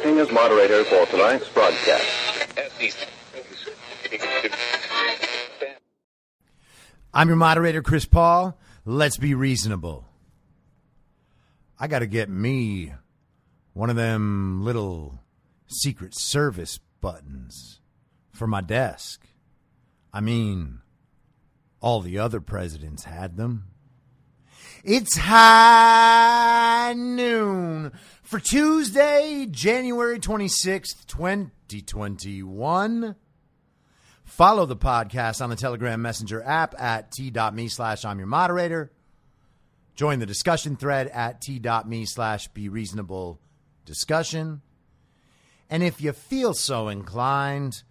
Acting as moderator for tonight's broadcast. I'm your moderator, Chris Paul. Let's be reasonable. I got to get me one of them little Secret Service buttons for my desk. I mean, all the other presidents had them. It's high noon for Tuesday, January 26th, 2021. Follow the podcast on the Telegram Messenger app at t.me slash I'm your moderator. Join the discussion thread at t.me slash be reasonable discussion. And if you feel so inclined,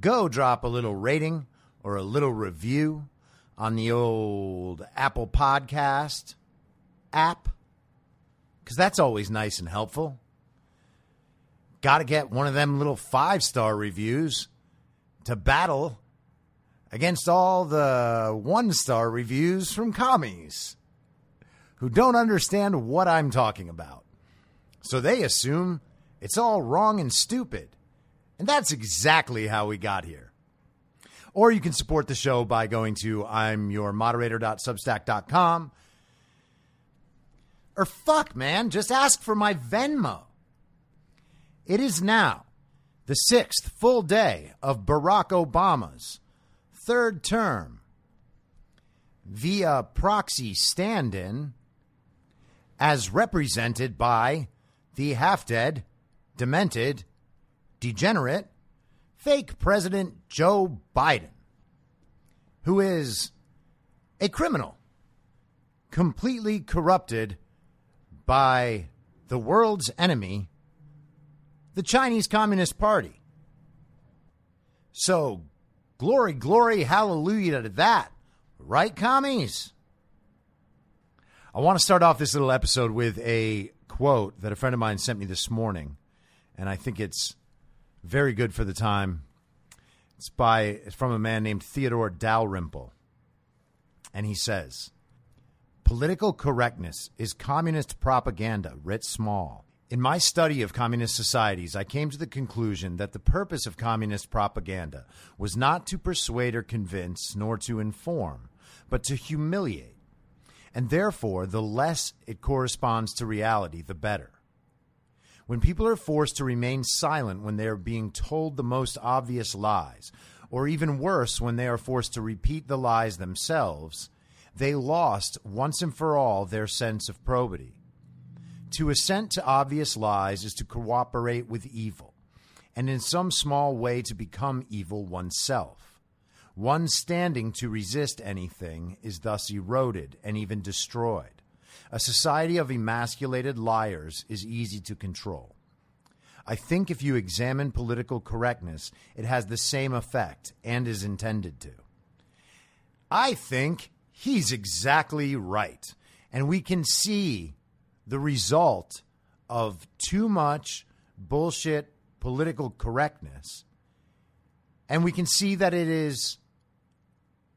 go drop a little rating or a little review on the old Apple Podcast app because that's always nice and helpful. Got to get one of them little five star reviews to battle against all the one star reviews from commies who don't understand what I'm talking about. So they assume it's all wrong and stupid. And that's exactly how we got here. Or you can support the show by going to imyourmoderator.substack.com. Or fuck, man, just ask for my Venmo. It is now the sixth full day of Barack Obama's third term via proxy stand in as represented by the half dead, demented, degenerate, fake President Joe Biden, who is a criminal, completely corrupted by the world's enemy, the Chinese Communist Party. So, glory, glory, hallelujah to that. Right, commies? I want to start off this little episode with a quote that a friend of mine sent me this morning, and I think it's very good for the time. It's by it's from a man named Theodore Dalrymple. And he says, Political correctness is communist propaganda writ small. In my study of communist societies, I came to the conclusion that the purpose of communist propaganda was not to persuade or convince, nor to inform, but to humiliate. And therefore, the less it corresponds to reality, the better. When people are forced to remain silent when they are being told the most obvious lies, or even worse, when they are forced to repeat the lies themselves, they lost once and for all their sense of probity. To assent to obvious lies is to cooperate with evil, and in some small way to become evil oneself. One standing to resist anything is thus eroded and even destroyed. A society of emasculated liars is easy to control. I think if you examine political correctness, it has the same effect and is intended to. I think he's exactly right. And we can see the result of too much bullshit political correctness. And we can see that it is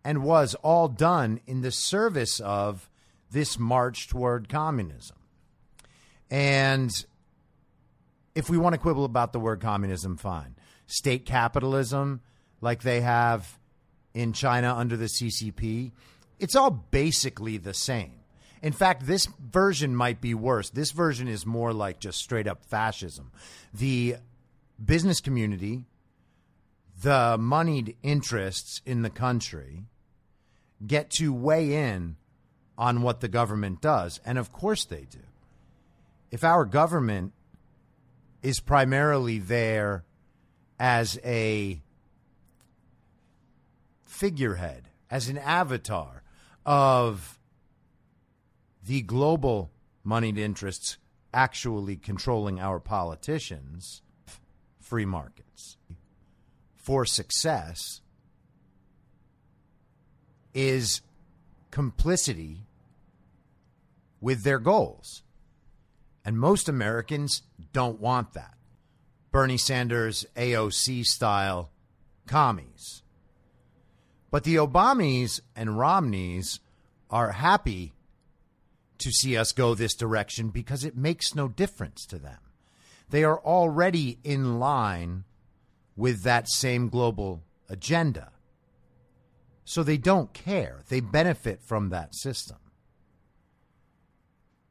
and was all done in the service of this march toward communism. And if we want to quibble about the word communism, fine. State capitalism, like they have in China under the CCP, it's all basically the same. In fact, this version might be worse. This version is more like just straight up fascism. The business community, the moneyed interests in the country get to weigh in on what the government does. And of course they do. If our government is primarily there as a figurehead, as an avatar of the global moneyed interests actually controlling our politicians, free markets, for success is complicity with their goals. And most Americans don't want that. Bernie Sanders, AOC style commies. But the Obamas and Romneys are happy to see us go this direction because it makes no difference to them. They are already in line with that same global agenda. So they don't care. They benefit from that system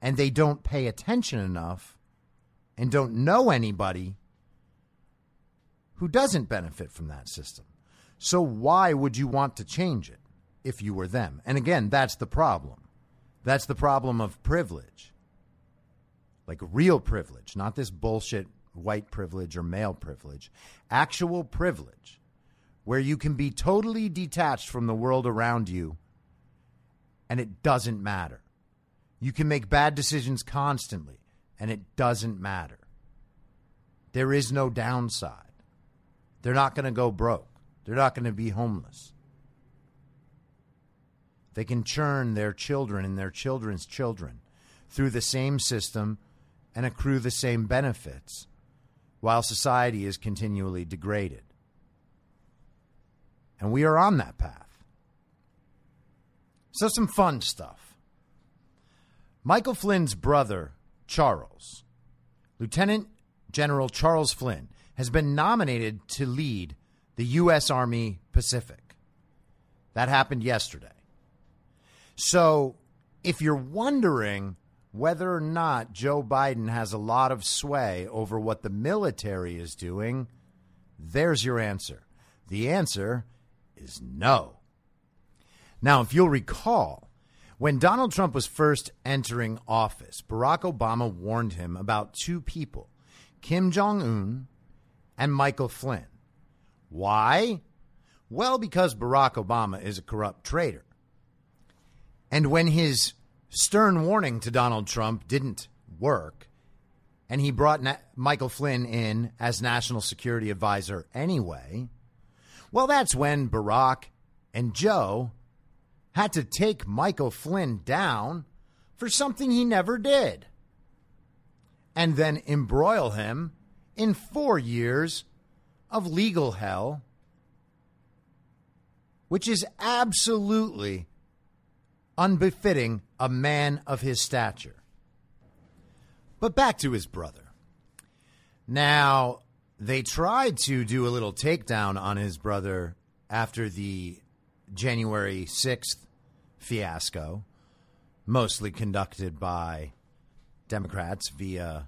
and they don't pay attention enough and don't know anybody who doesn't benefit from that system. So why would you want to change it if you were them? And again, that's the problem. That's the problem of privilege. Like real privilege, not this bullshit white privilege or male privilege. Actual privilege where you can be totally detached from the world around you and it doesn't matter. You can make bad decisions constantly, and it doesn't matter. There is no downside. They're not going to go broke, they're not going to be homeless. They can churn their children and their children's children through the same system and accrue the same benefits while society is continually degraded. And we are on that path. So, some fun stuff. Michael Flynn's brother, Charles, Lieutenant General Charles Flynn, has been nominated to lead the U.S. Army Pacific. That happened yesterday. So, if you're wondering whether or not Joe Biden has a lot of sway over what the military is doing, there's your answer. The answer is no. Now, if you'll recall, when Donald Trump was first entering office, Barack Obama warned him about two people, Kim Jong un and Michael Flynn. Why? Well, because Barack Obama is a corrupt traitor. And when his stern warning to Donald Trump didn't work, and he brought Na- Michael Flynn in as national security advisor anyway, well, that's when Barack and Joe had to take Michael Flynn down for something he never did and then embroil him in four years of legal hell, which is absolutely unbefitting a man of his stature. But back to his brother. Now, they tried to do a little takedown on his brother after the January 6th fiasco, mostly conducted by Democrats via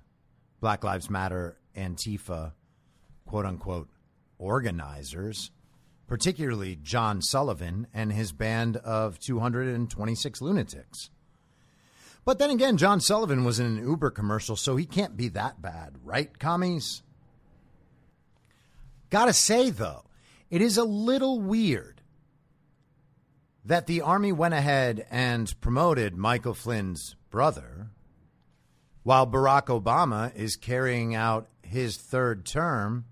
Black Lives Matter, Antifa, quote unquote, organizers, particularly John Sullivan and his band of 226 lunatics. But then again, John Sullivan was in an Uber commercial, so he can't be that bad, right, commies? Gotta say, though, it is a little weird that the Army went ahead and promoted Michael Flynn's brother while Barack Obama is carrying out his third term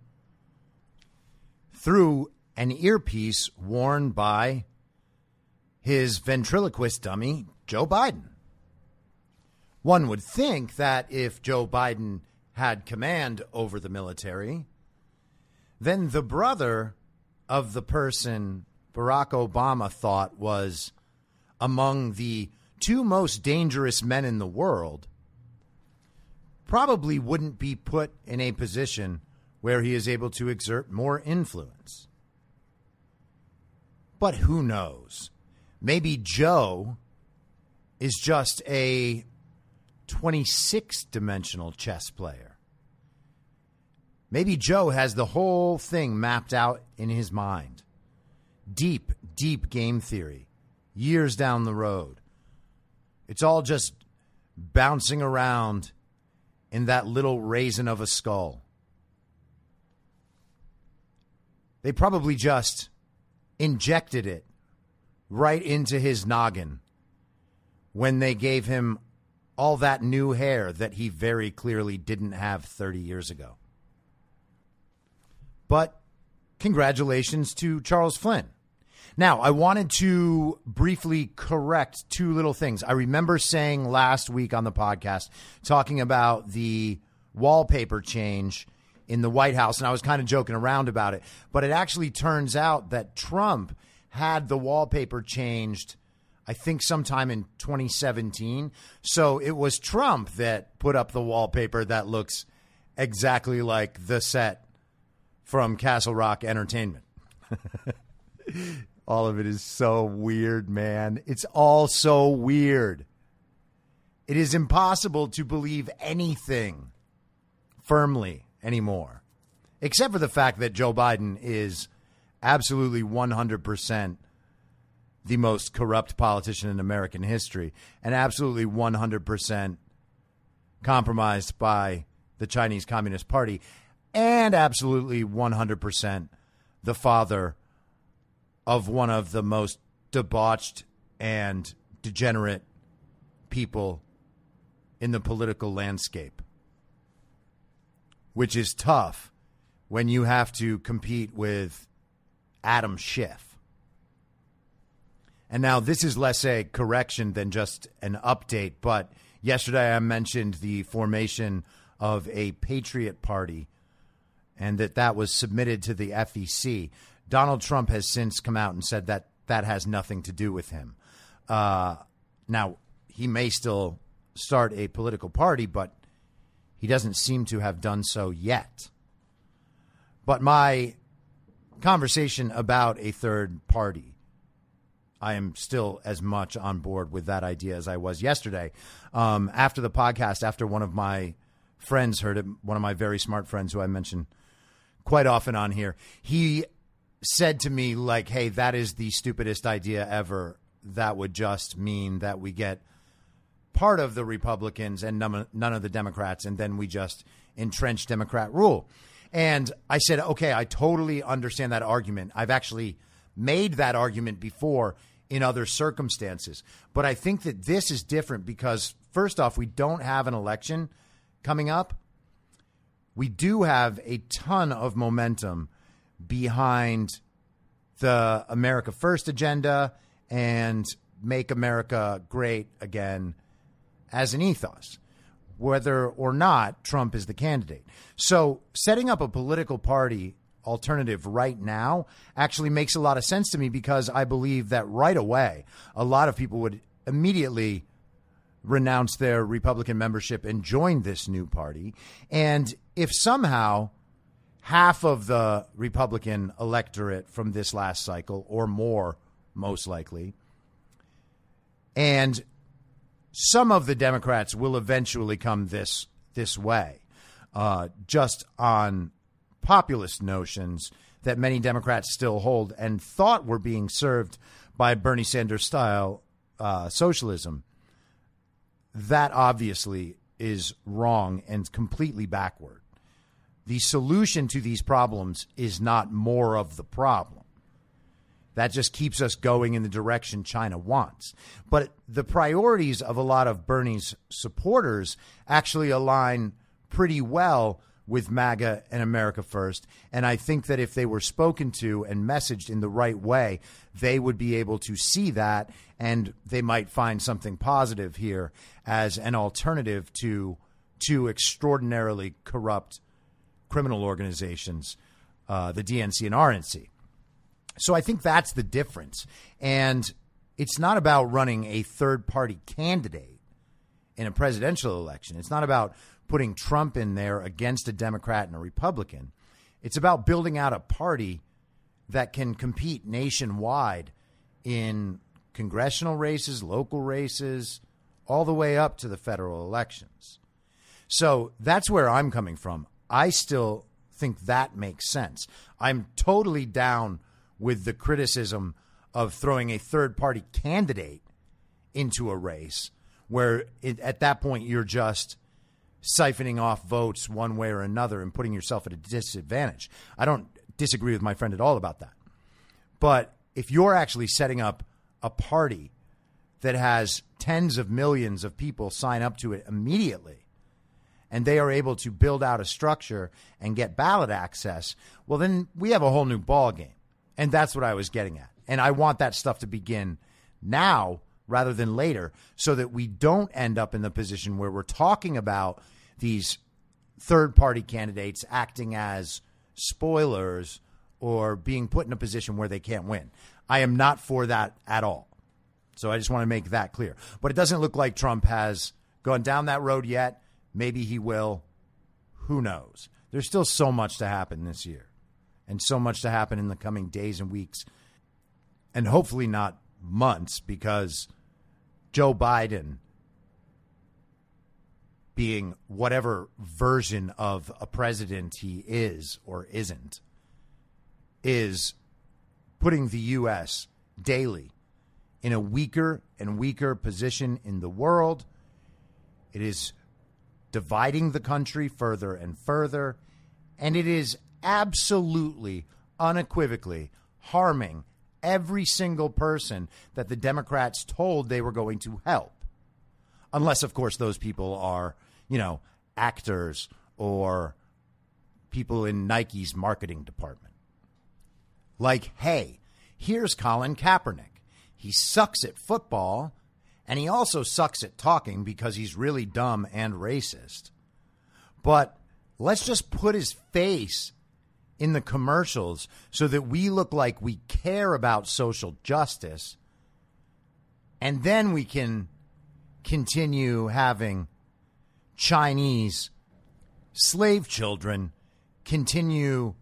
through an earpiece worn by his ventriloquist dummy, Joe Biden. One would think that if Joe Biden had command over the military, then the brother of the person Barack Obama thought was among the two most dangerous men in the world probably wouldn't be put in a position where he is able to exert more influence. But who knows? Maybe Joe is just a 26 dimensional chess player. Maybe Joe has the whole thing mapped out in his mind. Deep, deep game theory, years down the road. It's all just bouncing around in that little raisin of a skull. They probably just injected it right into his noggin when they gave him all that new hair that he very clearly didn't have 30 years ago. But congratulations to Charles Flynn. Now, I wanted to briefly correct two little things. I remember saying last week on the podcast, talking about the wallpaper change in the White House, and I was kind of joking around about it. But it actually turns out that Trump had the wallpaper changed, I think, sometime in 2017. So it was Trump that put up the wallpaper that looks exactly like the set from Castle Rock Entertainment. All of it is so weird, man. It's all so weird. It is impossible to believe anything firmly anymore, except for the fact that Joe Biden is absolutely 100% the most corrupt politician in American history and absolutely 100% compromised by the Chinese Communist Party and absolutely 100% the father of one of the most debauched and degenerate people in the political landscape, which is tough when you have to compete with Adam Schiff. And now this is less a correction than just an update, but yesterday I mentioned the formation of a Patriot Party and that that was submitted to the FEC. Donald Trump has since come out and said that that has nothing to do with him. Uh, now, he may still start a political party, but he doesn't seem to have done so yet. But my conversation about a third party, I am still as much on board with that idea as I was yesterday. Um, after the podcast, after one of my friends heard it, one of my very smart friends who I mention quite often on here, he said to me like, "Hey, that is the stupidest idea ever. That would just mean that we get part of the Republicans and none, of the Democrats, and then we just entrench Democrat rule." And I said, "Okay, I totally understand that argument. I've actually made that argument before." In other circumstances. But I think that this is different because, first off, we don't have an election coming up. We do have a ton of momentum behind the America First agenda and make America great again as an ethos, whether or not Trump is the candidate. So, setting up a political party alternative right now actually makes a lot of sense to me because I believe that right away, a lot of people would immediately renounce their Republican membership and join this new party. And if somehow half of the Republican electorate from this last cycle, or more, most likely. And some of the Democrats will eventually come this this way, uh, just on populist notions that many Democrats still hold and thought were being served by Bernie Sanders style uh, socialism. That obviously is wrong and completely backward the solution to these problems is not more of the problem. That just keeps us going in the direction China wants. But the priorities of a lot of Bernie's supporters actually align pretty well with MAGA and America First. And I think that if they were spoken to and messaged in the right way, they would be able to see that and they might find something positive here as an alternative to two extraordinarily corrupt criminal organizations, uh, the DNC and RNC. So I think that's the difference. And it's not about running a third party candidate in a presidential election. It's not about putting Trump in there against a Democrat and a Republican. It's about building out a party that can compete nationwide in congressional races, local races, all the way up to the federal elections. So that's where I'm coming from. I still think that makes sense. I'm totally down with the criticism of throwing a third party candidate into a race where it, at that point you're just siphoning off votes one way or another and putting yourself at a disadvantage. I don't disagree with my friend at all about that. But if you're actually setting up a party that has tens of millions of people sign up to it immediately and they are able to build out a structure and get ballot access, well then we have a whole new ball game. And that's what I was getting at. And I want that stuff to begin now rather than later so that we don't end up in the position where we're talking about these third party candidates acting as spoilers or being put in a position where they can't win. I am not for that at all. So I just want to make that clear. But it doesn't look like Trump has gone down that road yet. Maybe he will. Who knows? There's still so much to happen this year and so much to happen in the coming days and weeks and hopefully not months because Joe Biden being whatever version of a president he is or isn't is putting the U.S. daily in a weaker and weaker position in the world. It is dividing the country further and further, and it is absolutely, unequivocally harming every single person that the Democrats told they were going to help. Unless, of course, those people are, you know, actors or people in Nike's marketing department. Like, hey, here's Colin Kaepernick. He sucks at football, and he also sucks at talking because he's really dumb and racist. But let's just put his face in the commercials so that we look like we care about social justice. And then we can continue having Chinese slave children continue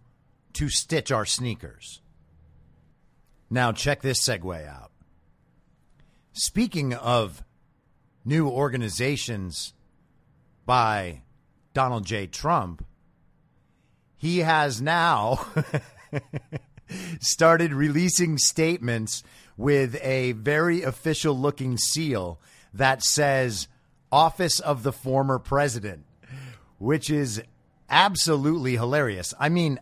to stitch our sneakers. Now, check this segue out. Speaking of new organizations by Donald J. Trump, he has now started releasing statements with a very official looking seal that says Office of the Former President, which is absolutely hilarious. I mean,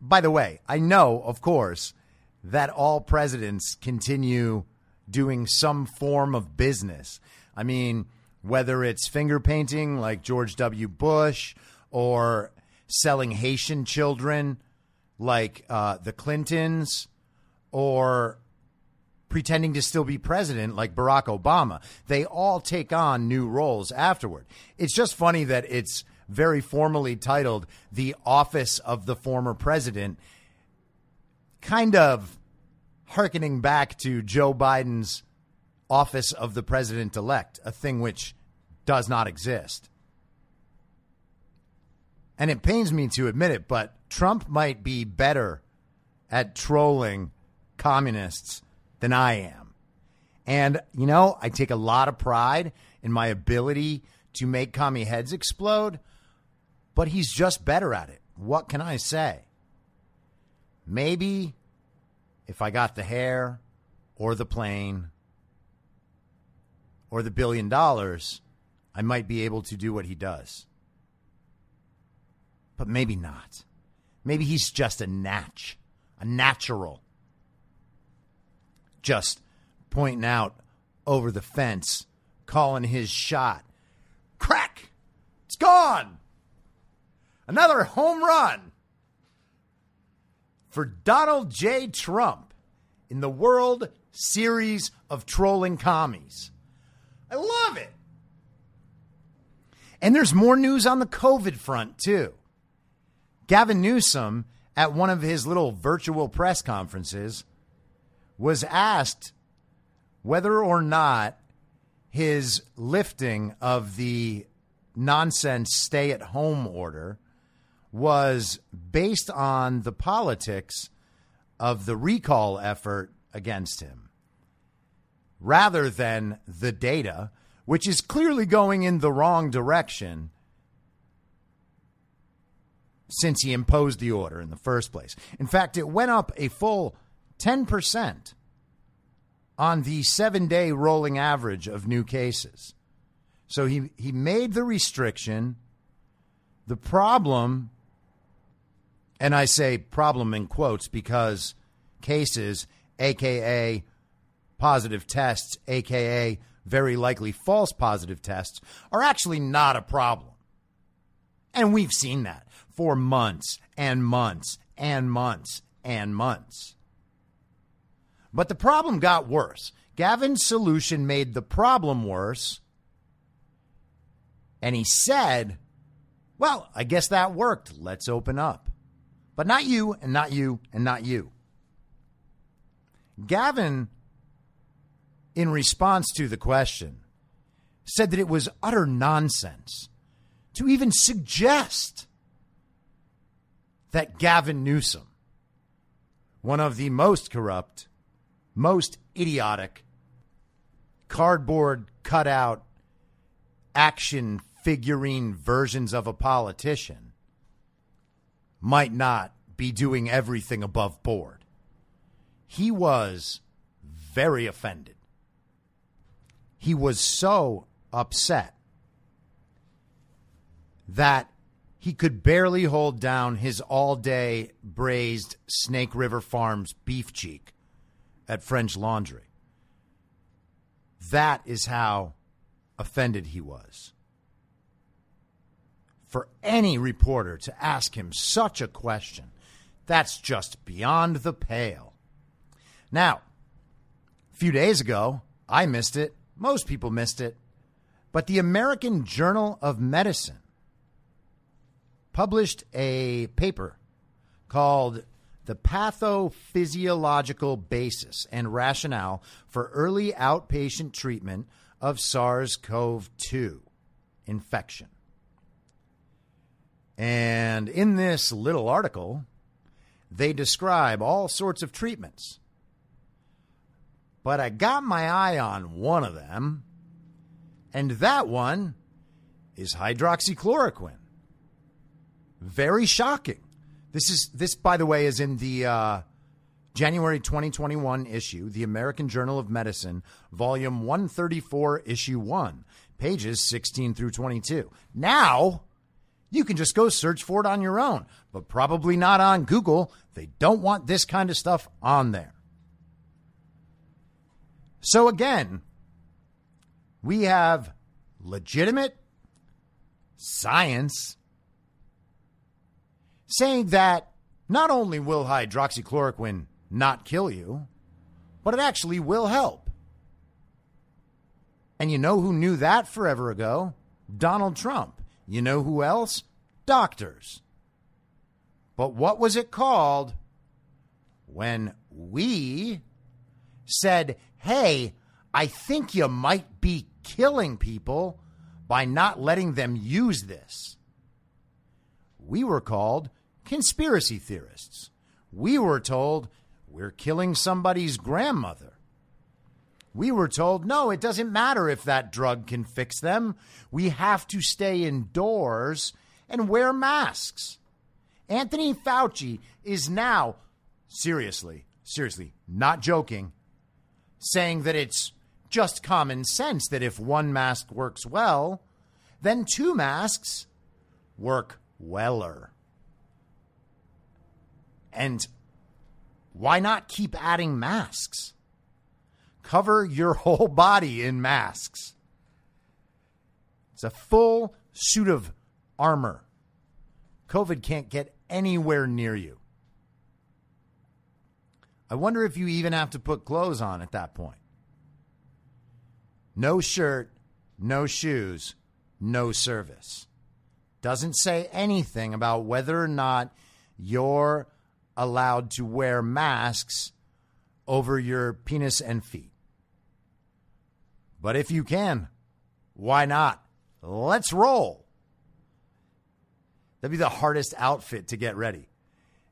by the way, I know, of course, that all presidents continue doing some form of business. I mean, whether it's finger painting like George W. Bush or selling Haitian children like uh, the Clintons or pretending to still be president like Barack Obama. They all take on new roles afterward. It's just funny that it's very formally titled The Office of the Former President, kind of harkening back to Joe Biden's Office of the President elect, a thing which does not exist and it pains me to admit it, but Trump might be better at trolling communists than I am. And, you know, I take a lot of pride in my ability to make commie heads explode, but he's just better at it. What can I say? Maybe if I got the hair or the plane or the billion dollars, I might be able to do what he does but maybe not. Maybe he's just a natch, a natural. Just pointing out over the fence, calling his shot. Crack! It's gone! Another home run for Donald J. Trump in the World Series of Trolling Commies. I love it. And there's more news on the COVID front, too. Gavin Newsom, at one of his little virtual press conferences, was asked whether or not his lifting of the nonsense stay at home order was based on the politics of the recall effort against him rather than the data, which is clearly going in the wrong direction since he imposed the order in the first place. In fact, it went up a full 10% on the seven day rolling average of new cases. So he, he made the restriction. The problem, and I say problem in quotes because cases, aka positive tests, aka very likely false positive tests, are actually not a problem. And we've seen that for months and months and months and months. But the problem got worse. Gavin's solution made the problem worse. And he said, Well, I guess that worked. Let's open up. But not you, and not you, and not you. Gavin, in response to the question, said that it was utter nonsense to even suggest that Gavin Newsom, one of the most corrupt most idiotic cardboard cutout action figurine versions of a politician might not be doing everything above board. He was very offended. He was so upset that he could barely hold down his all day braised Snake River Farms beef cheek at French Laundry. That is how offended he was. For any reporter to ask him such a question, that's just beyond the pale. Now, a few days ago, I missed it. Most people missed it. But the American Journal of Medicine published a paper called the pathophysiological basis and rationale for early outpatient treatment of SARS CoV 2 infection. And in this little article, they describe all sorts of treatments. But I got my eye on one of them, and that one is hydroxychloroquine. Very shocking. This is this, by the way, is in the uh, January 2021 issue, the American Journal of Medicine, volume 134, issue one, pages 16 through 22. Now you can just go search for it on your own, but probably not on Google. They don't want this kind of stuff on there. So again, we have legitimate science saying that not only will hydroxychloroquine not kill you, but it actually will help. And you know who knew that forever ago? Donald Trump. You know who else? Doctors. But what was it called when we said, hey, I think you might be killing people by not letting them use this? We were called conspiracy theorists. We were told we're killing somebody's grandmother. We were told, no, it doesn't matter if that drug can fix them. We have to stay indoors and wear masks. Anthony Fauci is now, seriously, seriously, not joking, saying that it's just common sense that if one mask works well, then two masks work weller. And why not keep adding masks? Cover your whole body in masks. It's a full suit of armor COVID can't get anywhere near you. I wonder if you even have to put clothes on at that point. No shirt, no shoes, no service. Doesn't say anything about whether or not you're allowed to wear masks over your penis and feet. But if you can, why not? Let's roll. That'd be the hardest outfit to get ready.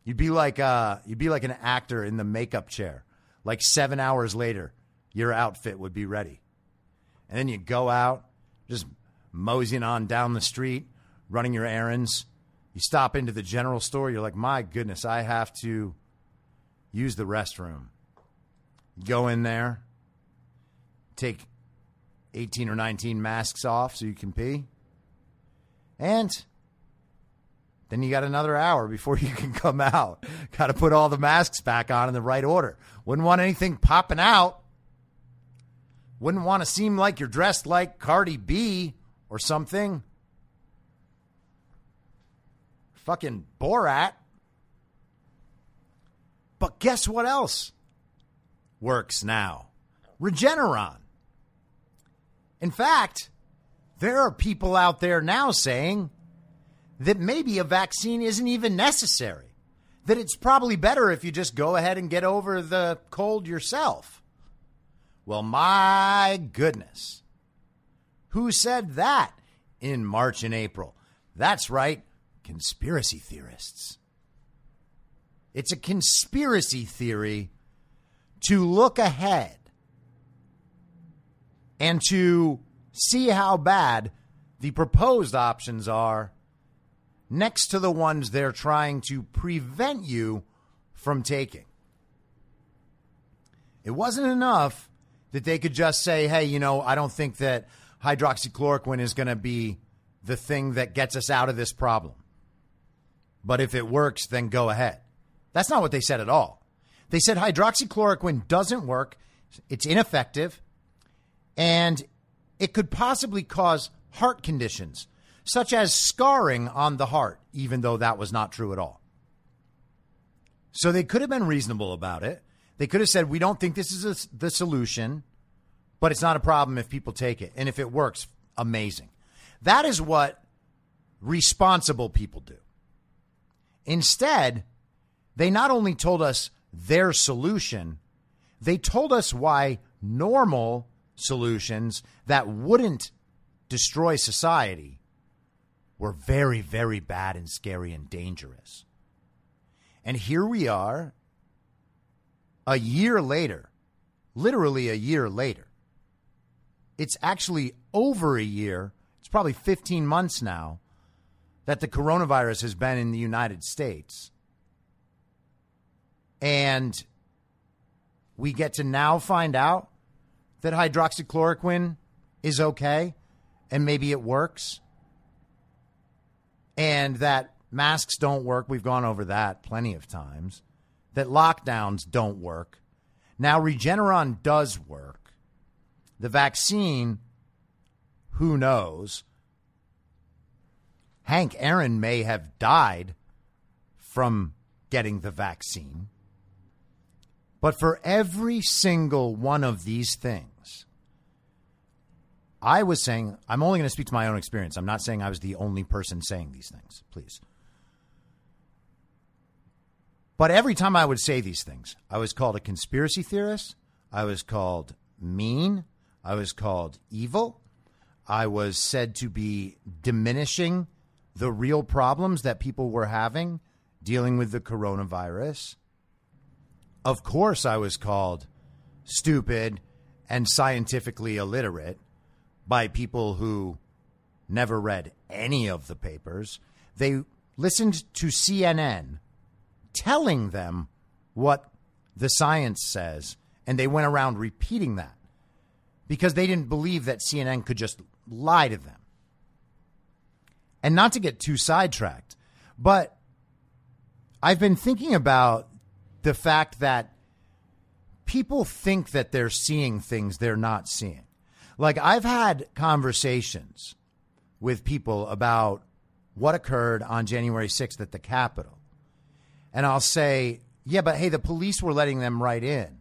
You'd be like uh, you'd be like an actor in the makeup chair. Like seven hours later, your outfit would be ready, and then you go out, just moseying on down the street, running your errands. You stop into the general store. You're like, my goodness, I have to use the restroom. Go in there, take 18 or 19 masks off so you can pee. And then you got another hour before you can come out. got to put all the masks back on in the right order. Wouldn't want anything popping out. Wouldn't want to seem like you're dressed like Cardi B or something. Fucking Borat. But guess what else works now? Regeneron. In fact, there are people out there now saying that maybe a vaccine isn't even necessary, that it's probably better if you just go ahead and get over the cold yourself. Well, my goodness. Who said that in March and April? That's right, conspiracy theorists. It's a conspiracy theory to look ahead and to see how bad the proposed options are next to the ones they're trying to prevent you from taking. It wasn't enough that they could just say, hey, you know, I don't think that hydroxychloroquine is going to be the thing that gets us out of this problem. But if it works, then go ahead. That's not what they said at all. They said hydroxychloroquine doesn't work, it's ineffective, and it could possibly cause heart conditions, such as scarring on the heart, even though that was not true at all. So they could have been reasonable about it. They could have said, We don't think this is a, the solution, but it's not a problem if people take it. And if it works, amazing. That is what responsible people do. Instead, they not only told us their solution, they told us why normal solutions that wouldn't destroy society were very, very bad and scary and dangerous. And here we are, a year later, literally a year later. It's actually over a year, it's probably 15 months now, that the coronavirus has been in the United States. And we get to now find out that hydroxychloroquine is okay and maybe it works and that masks don't work. We've gone over that plenty of times. That lockdowns don't work. Now, Regeneron does work. The vaccine, who knows? Hank Aaron may have died from getting the vaccine. But for every single one of these things, I was saying, I'm only going to speak to my own experience. I'm not saying I was the only person saying these things, please. But every time I would say these things, I was called a conspiracy theorist. I was called mean. I was called evil. I was said to be diminishing the real problems that people were having dealing with the coronavirus. Of course, I was called stupid and scientifically illiterate by people who never read any of the papers. They listened to CNN telling them what the science says, and they went around repeating that because they didn't believe that CNN could just lie to them. And not to get too sidetracked, but I've been thinking about the fact that people think that they're seeing things they're not seeing. Like I've had conversations with people about what occurred on January 6th at the Capitol. And I'll say, yeah, but hey, the police were letting them right in.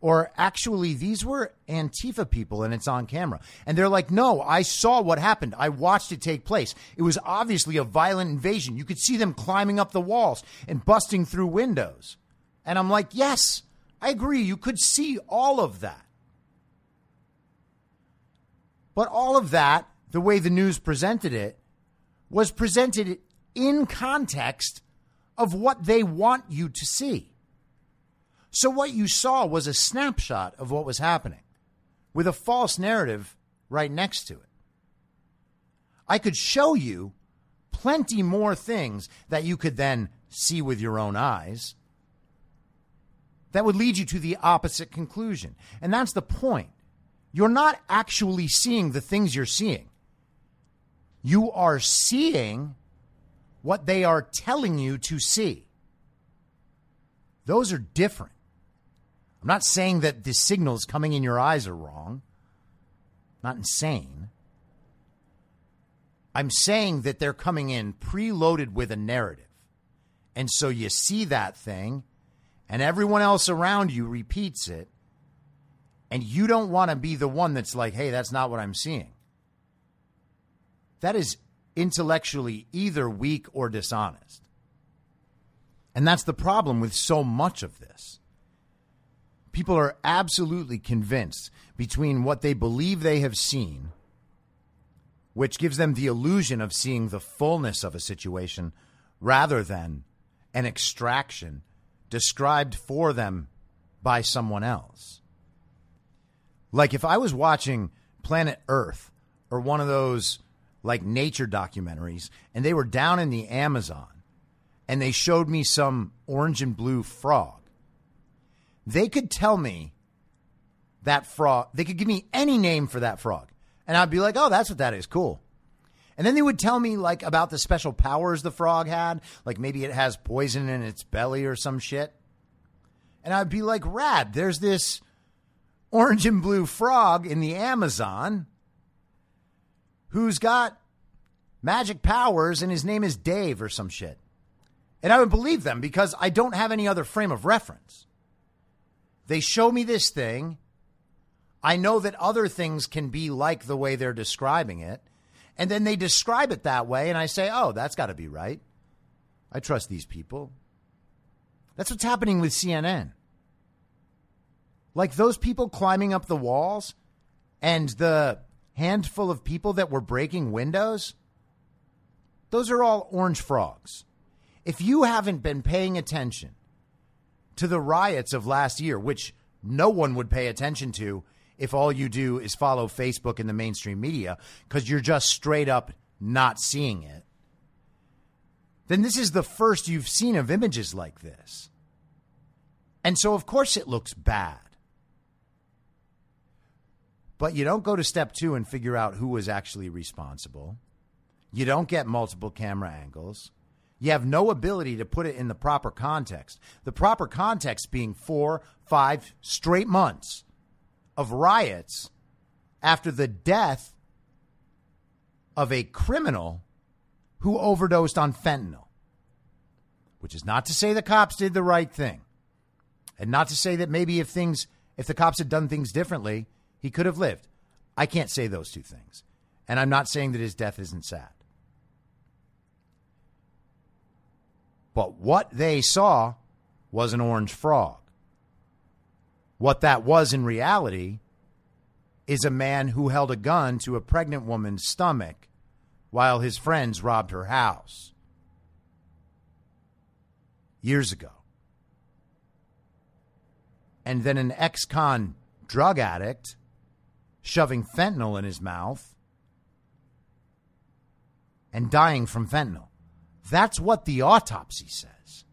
Or actually, these were Antifa people and it's on camera. And they're like, no, I saw what happened. I watched it take place. It was obviously a violent invasion. You could see them climbing up the walls and busting through windows. And I'm like, yes, I agree. You could see all of that. But all of that, the way the news presented it, was presented in context of what they want you to see. So what you saw was a snapshot of what was happening with a false narrative right next to it. I could show you plenty more things that you could then see with your own eyes that would lead you to the opposite conclusion. And that's the point. You're not actually seeing the things you're seeing. You are seeing what they are telling you to see. Those are different. I'm not saying that the signals coming in your eyes are wrong. I'm not insane. I'm saying that they're coming in preloaded with a narrative. And so you see that thing, and everyone else around you repeats it, and you don't want to be the one that's like, hey, that's not what I'm seeing. That is intellectually either weak or dishonest. And that's the problem with so much of this. People are absolutely convinced between what they believe they have seen, which gives them the illusion of seeing the fullness of a situation rather than an extraction described for them by someone else. Like if I was watching Planet Earth or one of those like nature documentaries and they were down in the Amazon and they showed me some orange and blue frog, they could tell me that frog, they could give me any name for that frog. And I'd be like, oh, that's what that is. Cool. And then they would tell me like about the special powers the frog had, like maybe it has poison in its belly or some shit. And I'd be like, rad, there's this orange and blue frog in the Amazon who's got magic powers and his name is Dave or some shit. And I would believe them because I don't have any other frame of reference. They show me this thing. I know that other things can be like the way they're describing it. And then they describe it that way. And I say, oh, that's got to be right. I trust these people. That's what's happening with CNN. Like those people climbing up the walls and the handful of people that were breaking windows, those are all orange frogs. If you haven't been paying attention to the riots of last year, which no one would pay attention to if all you do is follow Facebook and the mainstream media because you're just straight up not seeing it, then this is the first you've seen of images like this. And so, of course, it looks bad. But you don't go to step two and figure out who was actually responsible. You don't get multiple camera angles. You have no ability to put it in the proper context. The proper context being four, five straight months of riots after the death of a criminal who overdosed on fentanyl. Which is not to say the cops did the right thing. And not to say that maybe if things, if the cops had done things differently, he could have lived. I can't say those two things. And I'm not saying that his death isn't sad. But what they saw was an orange frog. What that was in reality is a man who held a gun to a pregnant woman's stomach while his friends robbed her house years ago. And then an ex con drug addict shoving fentanyl in his mouth and dying from fentanyl. That's what the autopsy says.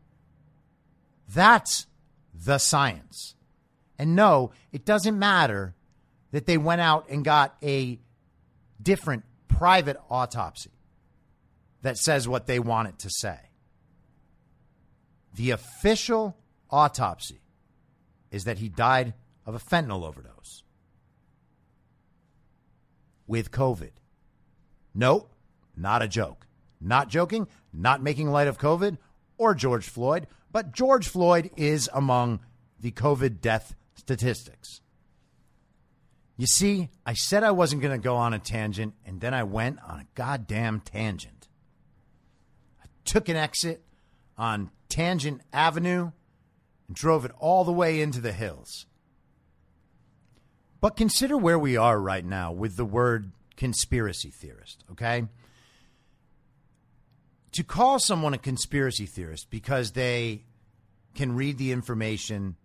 That's the science. And no, it doesn't matter that they went out and got a different private autopsy that says what they want it to say. The official autopsy is that he died of a fentanyl overdose with COVID. No, not a joke. Not joking, not making light of COVID or George Floyd, but George Floyd is among the COVID death statistics. You see, I said I wasn't going to go on a tangent, and then I went on a goddamn tangent. I took an exit on Tangent Avenue and drove it all the way into the hills. But consider where we are right now with the word conspiracy theorist, okay? To call someone a conspiracy theorist because they can read the information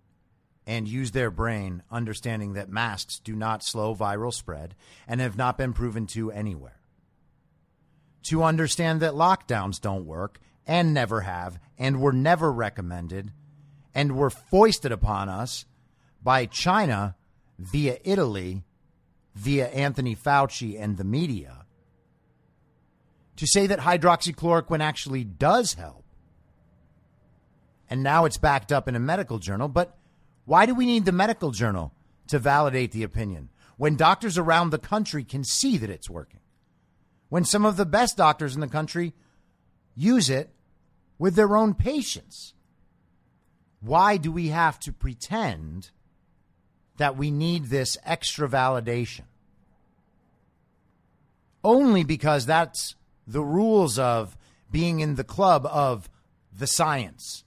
and use their brain, understanding that masks do not slow viral spread and have not been proven to anywhere. To understand that lockdowns don't work and never have and were never recommended and were foisted upon us by China via Italy, via Anthony Fauci and the media. To say that hydroxychloroquine actually does help. And now it's backed up in a medical journal, but why do we need the medical journal to validate the opinion when doctors around the country can see that it's working? When some of the best doctors in the country use it with their own patients? Why do we have to pretend that we need this extra validation? Only because that's the rules of being in the club of the science.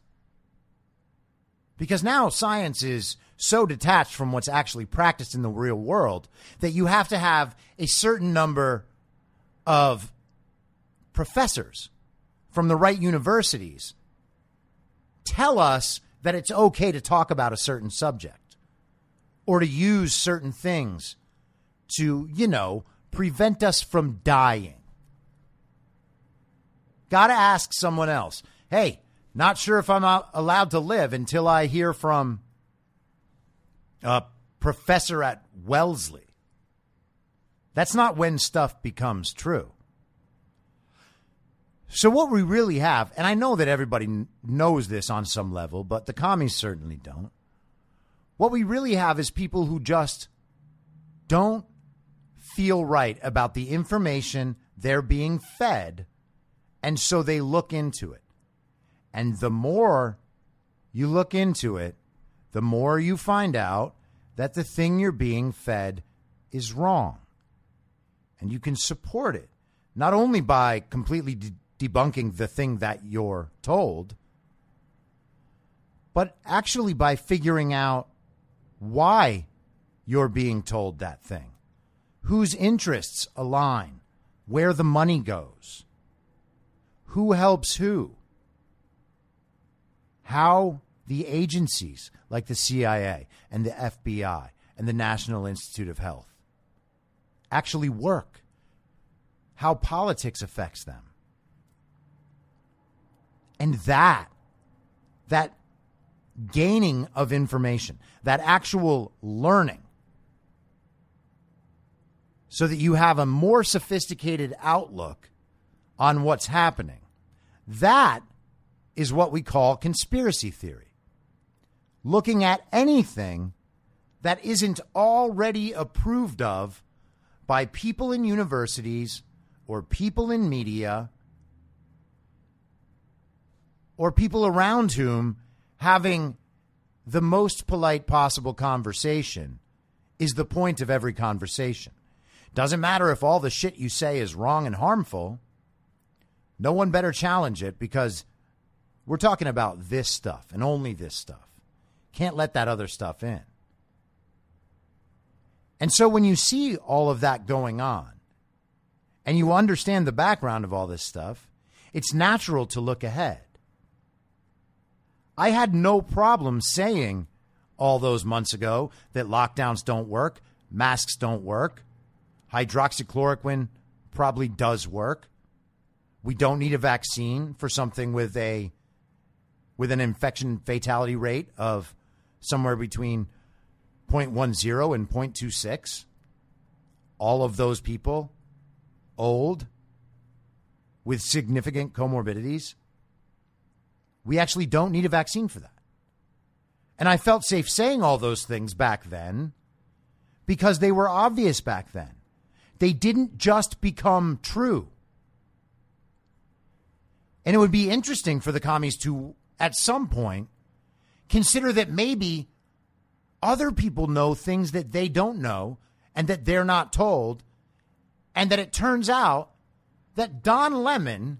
Because now science is so detached from what's actually practiced in the real world that you have to have a certain number of professors from the right universities tell us that it's okay to talk about a certain subject or to use certain things to, you know, prevent us from dying. Got to ask someone else. Hey, not sure if I'm allowed to live until I hear from a professor at Wellesley. That's not when stuff becomes true. So, what we really have, and I know that everybody knows this on some level, but the commies certainly don't. What we really have is people who just don't feel right about the information they're being fed, and so they look into it. And the more you look into it, the more you find out that the thing you're being fed is wrong. And you can support it, not only by completely de- debunking the thing that you're told, but actually by figuring out why you're being told that thing, whose interests align, where the money goes, who helps who how the agencies like the CIA and the FBI and the National Institute of Health actually work, how politics affects them. And that, that gaining of information, that actual learning, so that you have a more sophisticated outlook on what's happening, that is what we call conspiracy theory. Looking at anything that isn't already approved of by people in universities or people in media or people around whom having the most polite possible conversation is the point of every conversation. Doesn't matter if all the shit you say is wrong and harmful. No one better challenge it because we're talking about this stuff and only this stuff. Can't let that other stuff in. And so when you see all of that going on and you understand the background of all this stuff, it's natural to look ahead. I had no problem saying all those months ago that lockdowns don't work, masks don't work, hydroxychloroquine probably does work. We don't need a vaccine for something with a with an infection fatality rate of somewhere between 0.10 and 0.26. All of those people old with significant comorbidities. We actually don't need a vaccine for that. And I felt safe saying all those things back then because they were obvious back then. They didn't just become true. And it would be interesting for the commies to, at some point, consider that maybe other people know things that they don't know and that they're not told, and that it turns out that Don Lemon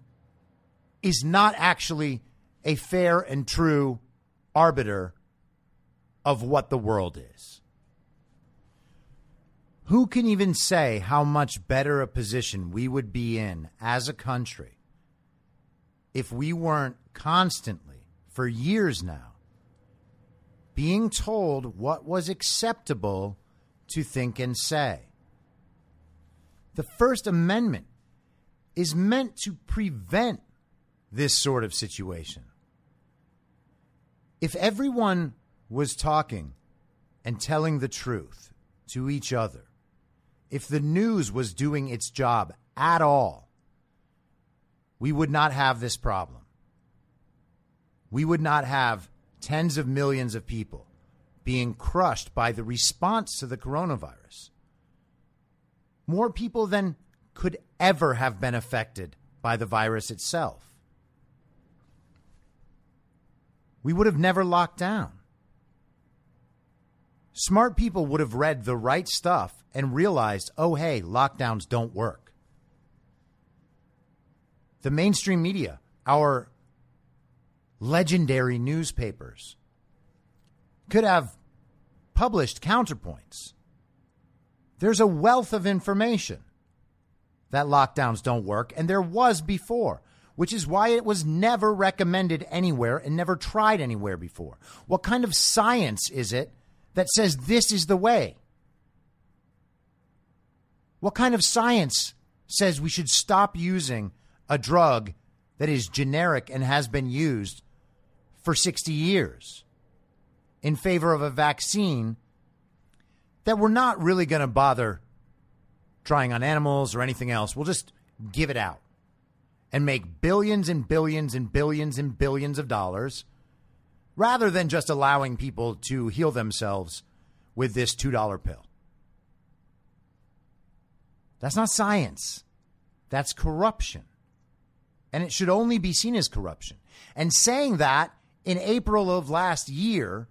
is not actually a fair and true arbiter of what the world is. Who can even say how much better a position we would be in as a country if we weren't constantly, for years now, being told what was acceptable to think and say? The First Amendment is meant to prevent this sort of situation. If everyone was talking and telling the truth to each other, if the news was doing its job at all, we would not have this problem. We would not have tens of millions of people being crushed by the response to the coronavirus. More people than could ever have been affected by the virus itself. We would have never locked down. Smart people would have read the right stuff and realized, oh, hey, lockdowns don't work. The mainstream media, our legendary newspapers, could have published counterpoints. There's a wealth of information that lockdowns don't work, and there was before, which is why it was never recommended anywhere and never tried anywhere before. What kind of science is it that says this is the way? What kind of science says we should stop using a drug that is generic and has been used for 60 years in favor of a vaccine that we're not really going to bother trying on animals or anything else? We'll just give it out and make billions and billions and billions and billions of dollars rather than just allowing people to heal themselves with this $2 pill. That's not science. That's corruption. And it should only be seen as corruption. And saying that in April of last year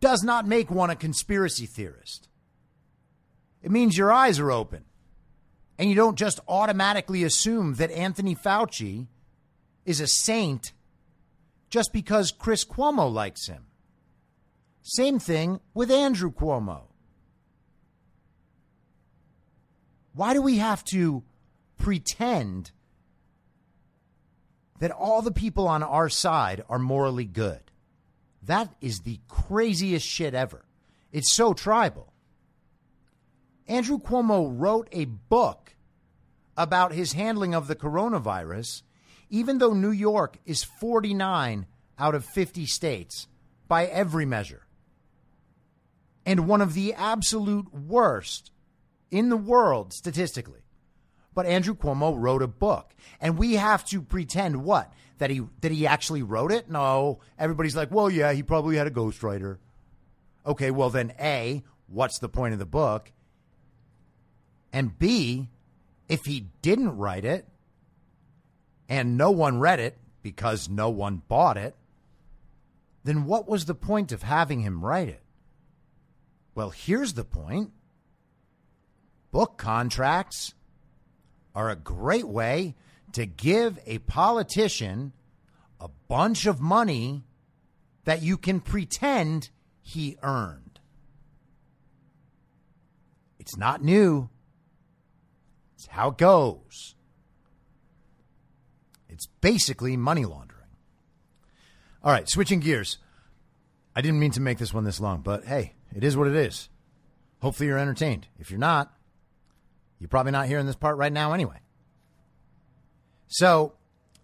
does not make one a conspiracy theorist. It means your eyes are open. And you don't just automatically assume that Anthony Fauci is a saint just because Chris Cuomo likes him. Same thing with Andrew Cuomo. Why do we have to pretend that all the people on our side are morally good? That is the craziest shit ever. It's so tribal. Andrew Cuomo wrote a book about his handling of the coronavirus, even though New York is 49 out of 50 states by every measure and one of the absolute worst in the world statistically. But Andrew Cuomo wrote a book, and we have to pretend what that he that he actually wrote it. No, everybody's like, well, yeah, he probably had a ghostwriter. Okay, well then, a what's the point of the book? And B, if he didn't write it, and no one read it because no one bought it, then what was the point of having him write it? Well, here's the point book contracts are a great way to give a politician a bunch of money that you can pretend he earned. It's not new. It's how it goes. It's basically money laundering. All right, switching gears. I didn't mean to make this one this long, but hey, it is what it is. Hopefully, you're entertained. If you're not, you're probably not hearing this part right now anyway. So,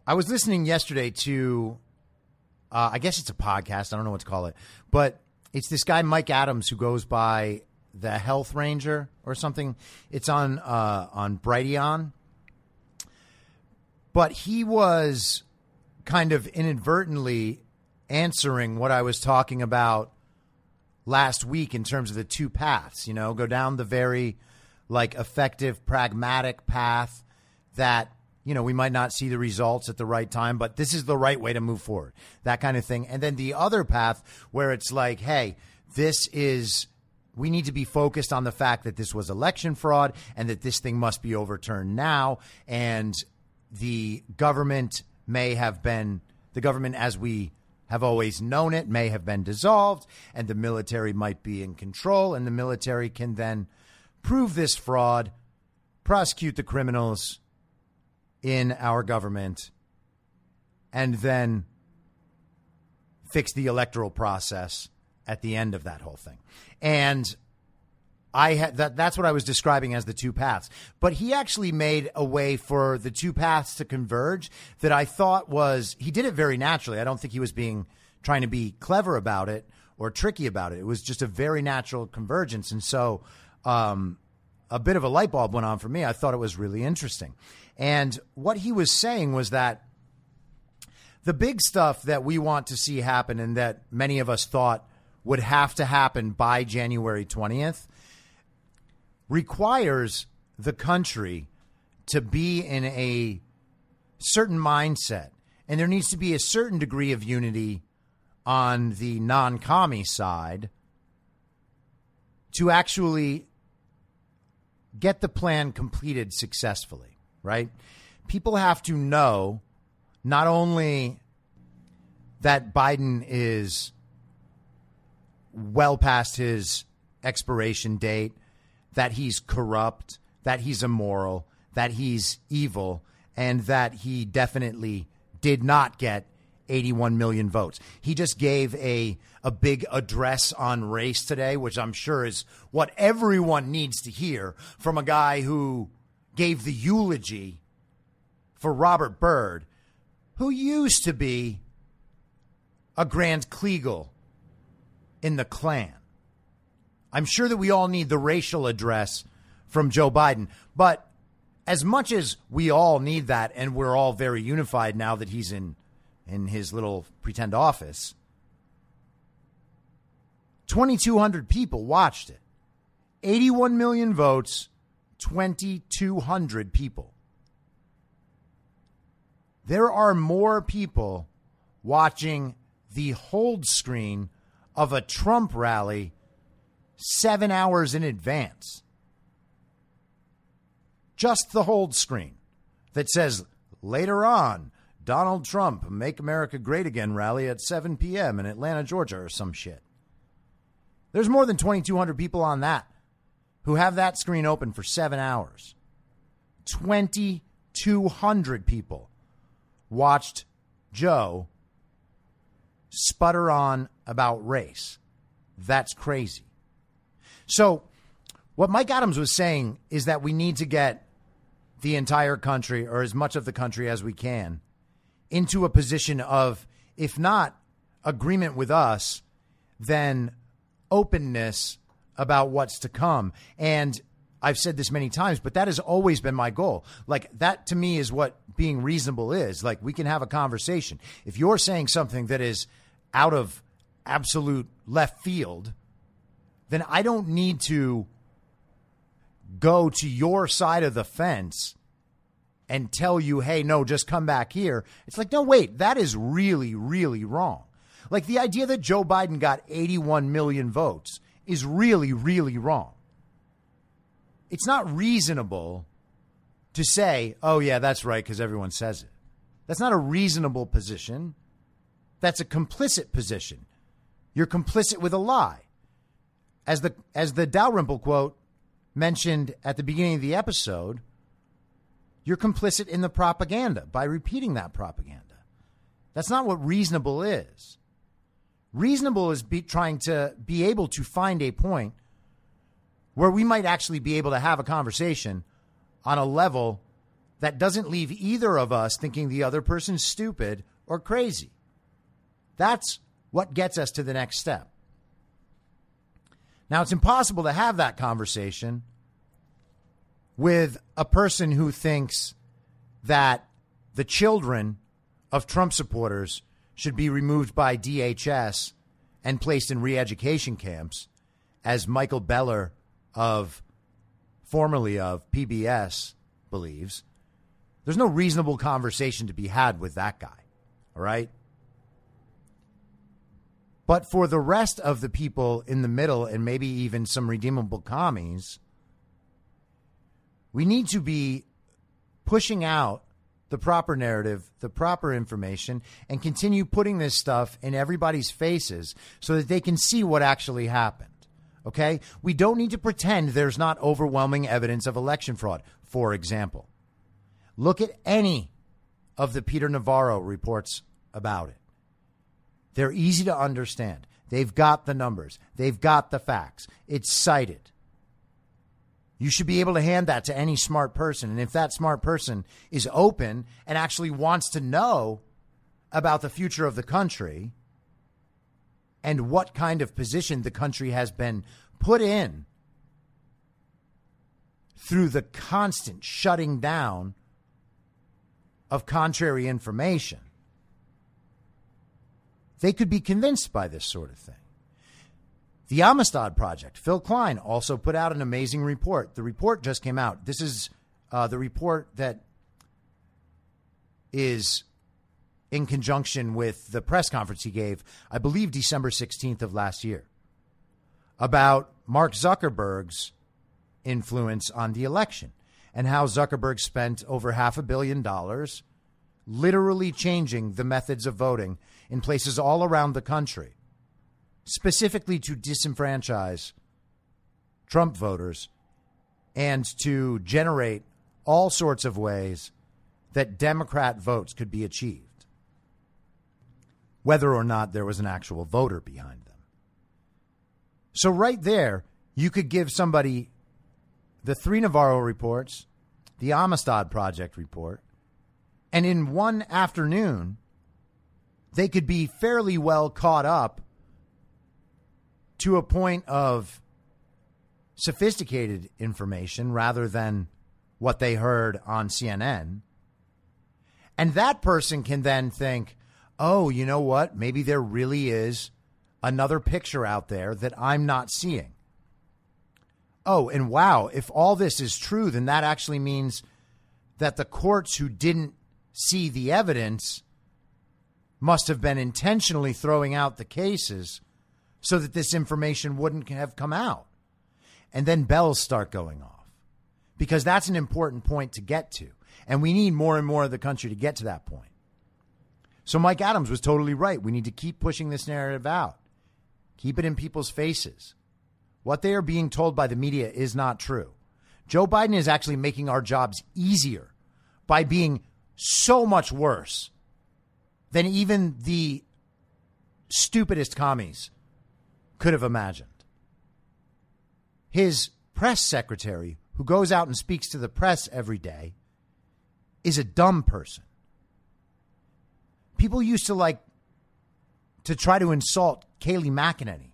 I was listening yesterday to, uh, I guess it's a podcast. I don't know what to call it, but it's this guy Mike Adams who goes by the Health Ranger or something. It's on uh, on Brighteon, but he was kind of inadvertently answering what I was talking about last week in terms of the two paths, you know, go down the very like effective, pragmatic path that you know, we might not see the results at the right time, but this is the right way to move forward. That kind of thing. And then the other path where it's like, hey, this is we need to be focused on the fact that this was election fraud and that this thing must be overturned now and the government may have been the government as we have always known it may have been dissolved and the military might be in control and the military can then prove this fraud prosecute the criminals in our government and then fix the electoral process at the end of that whole thing. And I had that that's what I was describing as the two paths. But he actually made a way for the two paths to converge that I thought was he did it very naturally. I don't think he was being trying to be clever about it or tricky about it. It was just a very natural convergence. And so um, a bit of a light bulb went on for me. I thought it was really interesting. And what he was saying was that the big stuff that we want to see happen and that many of us thought would have to happen by January 20th requires the country to be in a certain mindset. And there needs to be a certain degree of unity on the non commie side to actually get the plan completed successfully, right? People have to know not only that Biden is well past his expiration date, that he's corrupt, that he's immoral, that he's evil, and that he definitely did not get 81 million votes. He just gave a a big address on race today, which I'm sure is what everyone needs to hear from a guy who gave the eulogy for Robert Byrd, who used to be a Grand Kleagle in the Klan. I'm sure that we all need the racial address from Joe Biden, but as much as we all need that and we're all very unified now that he's in in his little pretend office. 2,200 people watched it. 81 million votes, 2,200 people. There are more people watching the hold screen of a Trump rally seven hours in advance. Just the hold screen that says later on, Donald Trump, Make America Great Again rally at 7 p.m. in Atlanta, Georgia, or some shit. There's more than 2,200 people on that who have that screen open for seven hours. 2,200 people watched Joe sputter on about race. That's crazy. So, what Mike Adams was saying is that we need to get the entire country, or as much of the country as we can, into a position of, if not agreement with us, then openness about what's to come. And I've said this many times, but that has always been my goal. Like, that to me is what being reasonable is. Like, we can have a conversation. If you're saying something that is out of absolute left field, then I don't need to go to your side of the fence and tell you, hey, no, just come back here. It's like, no, wait, that is really, really wrong. Like the idea that Joe Biden got 81 million votes is really, really wrong. It's not reasonable to say, oh, yeah, that's right, because everyone says it. That's not a reasonable position. That's a complicit position. You're complicit with a lie. As the as the Dalrymple quote mentioned at the beginning of the episode, you're complicit in the propaganda by repeating that propaganda. That's not what reasonable is. Reasonable is be trying to be able to find a point where we might actually be able to have a conversation on a level that doesn't leave either of us thinking the other person's stupid or crazy. That's what gets us to the next step. Now, it's impossible to have that conversation with a person who thinks that the children of Trump supporters should be removed by DHS and placed in re education camps, as Michael Beller of formerly of PBS believes, There's no reasonable conversation to be had with that guy. All right? But for the rest of the people in the middle and maybe even some redeemable commies, we need to be pushing out the proper narrative, the proper information, and continue putting this stuff in everybody's faces so that they can see what actually happened. Okay? We don't need to pretend there's not overwhelming evidence of election fraud, for example. Look at any of the Peter Navarro reports about it. They're easy to understand. They've got the numbers, they've got the facts. It's cited. You should be able to hand that to any smart person. And if that smart person is open and actually wants to know about the future of the country and what kind of position the country has been put in through the constant shutting down of contrary information, they could be convinced by this sort of thing. The Amistad Project, Phil Kline also put out an amazing report. The report just came out. This is uh, the report that is in conjunction with the press conference he gave, I believe December 16th of last year, about Mark Zuckerberg's influence on the election and how Zuckerberg spent over half a billion dollars literally changing the methods of voting in places all around the country, specifically to disenfranchise Trump voters and to generate all sorts of ways that Democrat votes could be achieved, whether or not there was an actual voter behind them. So, right there, you could give somebody the three Navarro reports, the Amistad Project report, and in one afternoon, they could be fairly well caught up to a point of sophisticated information rather than what they heard on CNN. And that person can then think, oh, you know what? Maybe there really is another picture out there that I'm not seeing. Oh, and wow, if all this is true, then that actually means that the courts who didn't see the evidence must have been intentionally throwing out the cases so that this information wouldn't have come out. And then bells start going off because that's an important point to get to. And we need more and more of the country to get to that point. So Mike Adams was totally right. We need to keep pushing this narrative out, keep it in people's faces. What they are being told by the media is not true. Joe Biden is actually making our jobs easier by being so much worse than even the stupidest commies could have imagined. His press secretary, who goes out and speaks to the press every day, is a dumb person. People used to like to try to insult Kayleigh McEnany,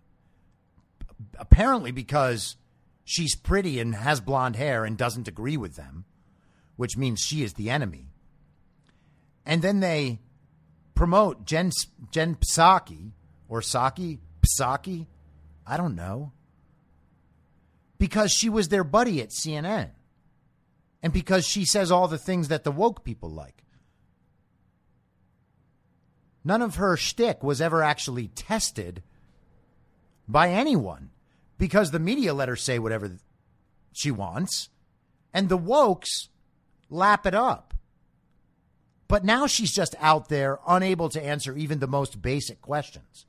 apparently because she's pretty and has blonde hair and doesn't agree with them, which means she is the enemy. And then they promote Jen Jen Psaki or Psaki Psaki, I don't know, because she was their buddy at CNN, and because she says all the things that the woke people like. None of her shtick was ever actually tested by anyone because the media let her say whatever she wants, and the wokes lap it up. But now she's just out there, unable to answer even the most basic questions.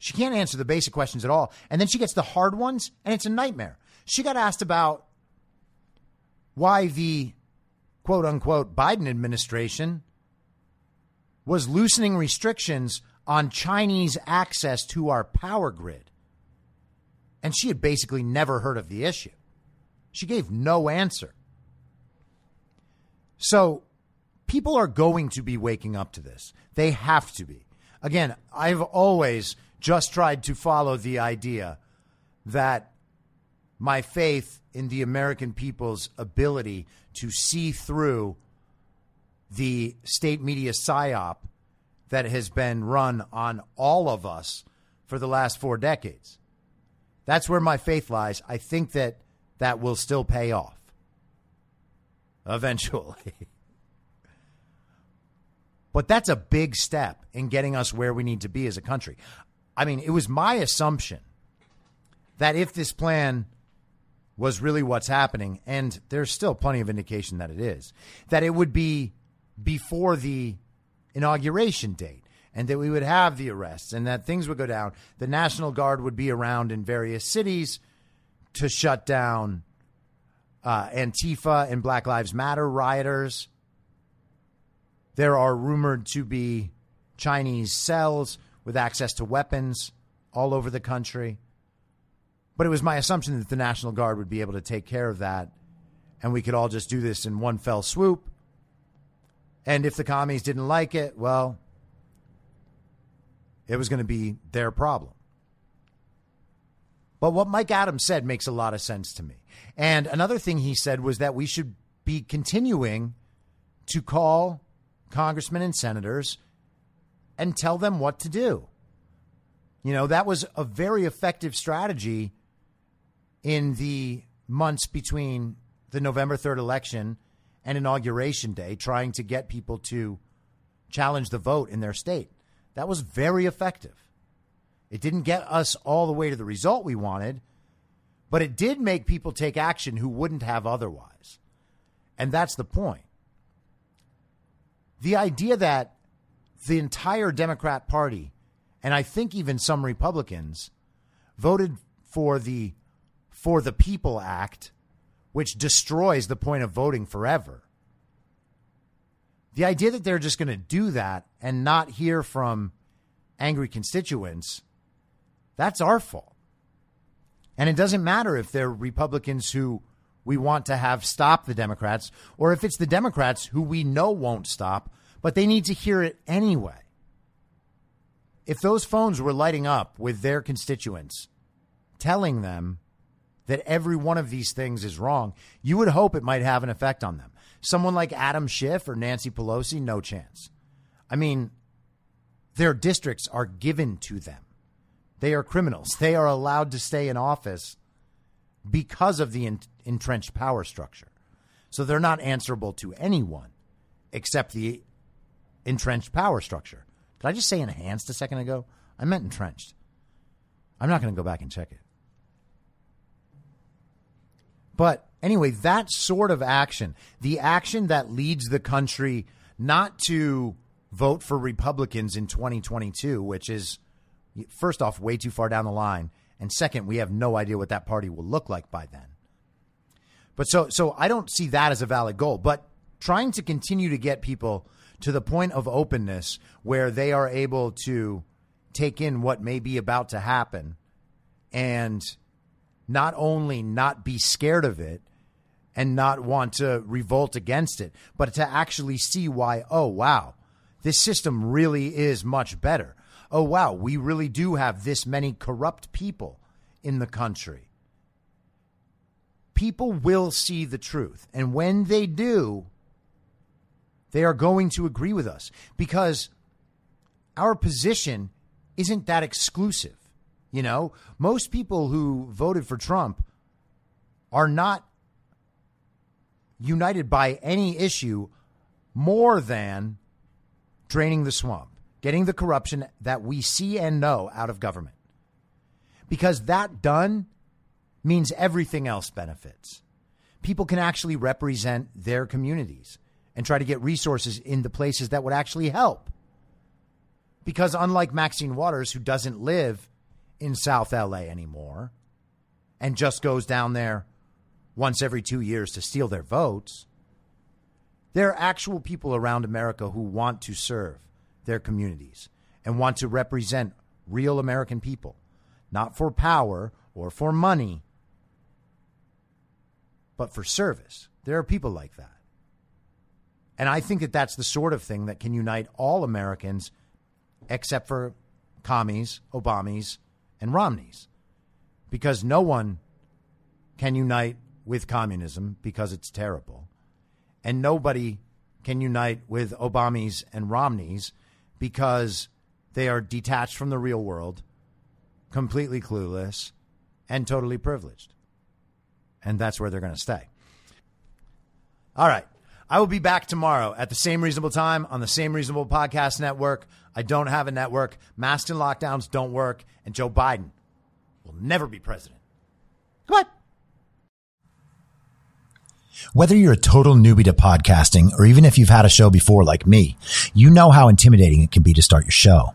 She can't answer the basic questions at all. And then she gets the hard ones, and it's a nightmare. She got asked about why the quote unquote Biden administration was loosening restrictions on Chinese access to our power grid. And she had basically never heard of the issue. She gave no answer. So people are going to be waking up to this. They have to be. Again, I've always just tried to follow the idea that my faith in the American people's ability to see through the state media psyop that has been run on all of us for the last four decades. That's where my faith lies. I think that that will still pay off. eventually. but that's a big step in getting us where we need to be as a country. I mean, it was my assumption that if this plan was really what's happening, and there's still plenty of indication that it is, that it would be before the inauguration date and that we would have the arrests and that things would go down. The National Guard would be around in various cities to shut down uh, Antifa and Black Lives Matter rioters. There are rumored to be Chinese cells with access to weapons all over the country. But it was my assumption that the National Guard would be able to take care of that and we could all just do this in one fell swoop. And if the commies didn't like it, well, it was going to be their problem. But what Mike Adams said makes a lot of sense to me. And another thing he said was that we should be continuing to call congressmen and senators and tell them what to do. You know, that was a very effective strategy in the months between the November 3rd election and inauguration day, trying to get people to challenge the vote in their state. That was very effective. It didn't get us all the way to the result we wanted, but it did make people take action who wouldn't have otherwise. And that's the point. The idea that the entire Democrat Party, and I think even some Republicans, voted for the For the People Act, which destroys the point of voting forever. The idea that they're just going to do that and not hear from angry constituents that's our fault. And it doesn't matter if they're Republicans who we want to have stop the Democrats or if it's the Democrats who we know won't stop, but they need to hear it anyway. If those phones were lighting up with their constituents, telling them that every one of these things is wrong, you would hope it might have an effect on them. Someone like Adam Schiff or Nancy Pelosi, no chance. I mean, their districts are given to them. They are criminals. They are allowed to stay in office because of the entrenched power structure. So they're not answerable to anyone except the entrenched power structure. Did I just say enhanced a second ago? I meant entrenched. I'm not going to go back and check it. But anyway, that sort of action, the action that leads the country not to vote for Republicans in 2022, which is first off, way too far down the line. And second, we have no idea what that party will look like by then. But so, so I don't see that as a valid goal. But trying to continue to get people to the point of openness where they are able to take in what may be about to happen and not only not be scared of it and not want to revolt against it, but to actually see why, oh, wow, this system really is much better oh, wow, we really do have this many corrupt people in the country. People will see the truth. And when they do, they are going to agree with us because our position isn't that exclusive. You know, most people who voted for Trump are not united by any issue more than draining the swamp getting the corruption that we see and know out of government. Because that done means everything else benefits. People can actually represent their communities and try to get resources in the places that would actually help. Because unlike Maxine Waters, who doesn't live in South LA anymore and just goes down there once every two years to steal their votes, there are actual people around America who want to serve their communities and want to represent real American people, not for power or for money, but for service. There are people like that. And I think that that's the sort of thing that can unite all Americans except for commies, Obamas, and Romneys. Because no one can unite with communism because it's terrible. And nobody can unite with Obamas and Romneys because they are detached from the real world, completely clueless, and totally privileged. And that's where they're going to stay. All right. I will be back tomorrow at the same reasonable time on the same reasonable podcast network. I don't have a network. Masks and lockdowns don't work. And Joe Biden will never be president. Come. Whether you're a total newbie to podcasting or even if you've had a show before like me, you know how intimidating it can be to start your show.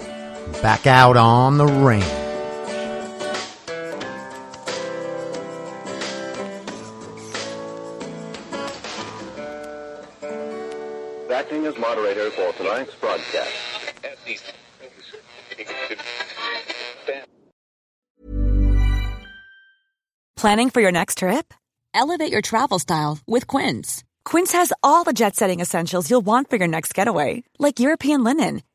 Back out on the range. Acting as moderator for tonight's broadcast. Planning for your next trip? Elevate your travel style with Quince. Quince has all the jet setting essentials you'll want for your next getaway, like European linen,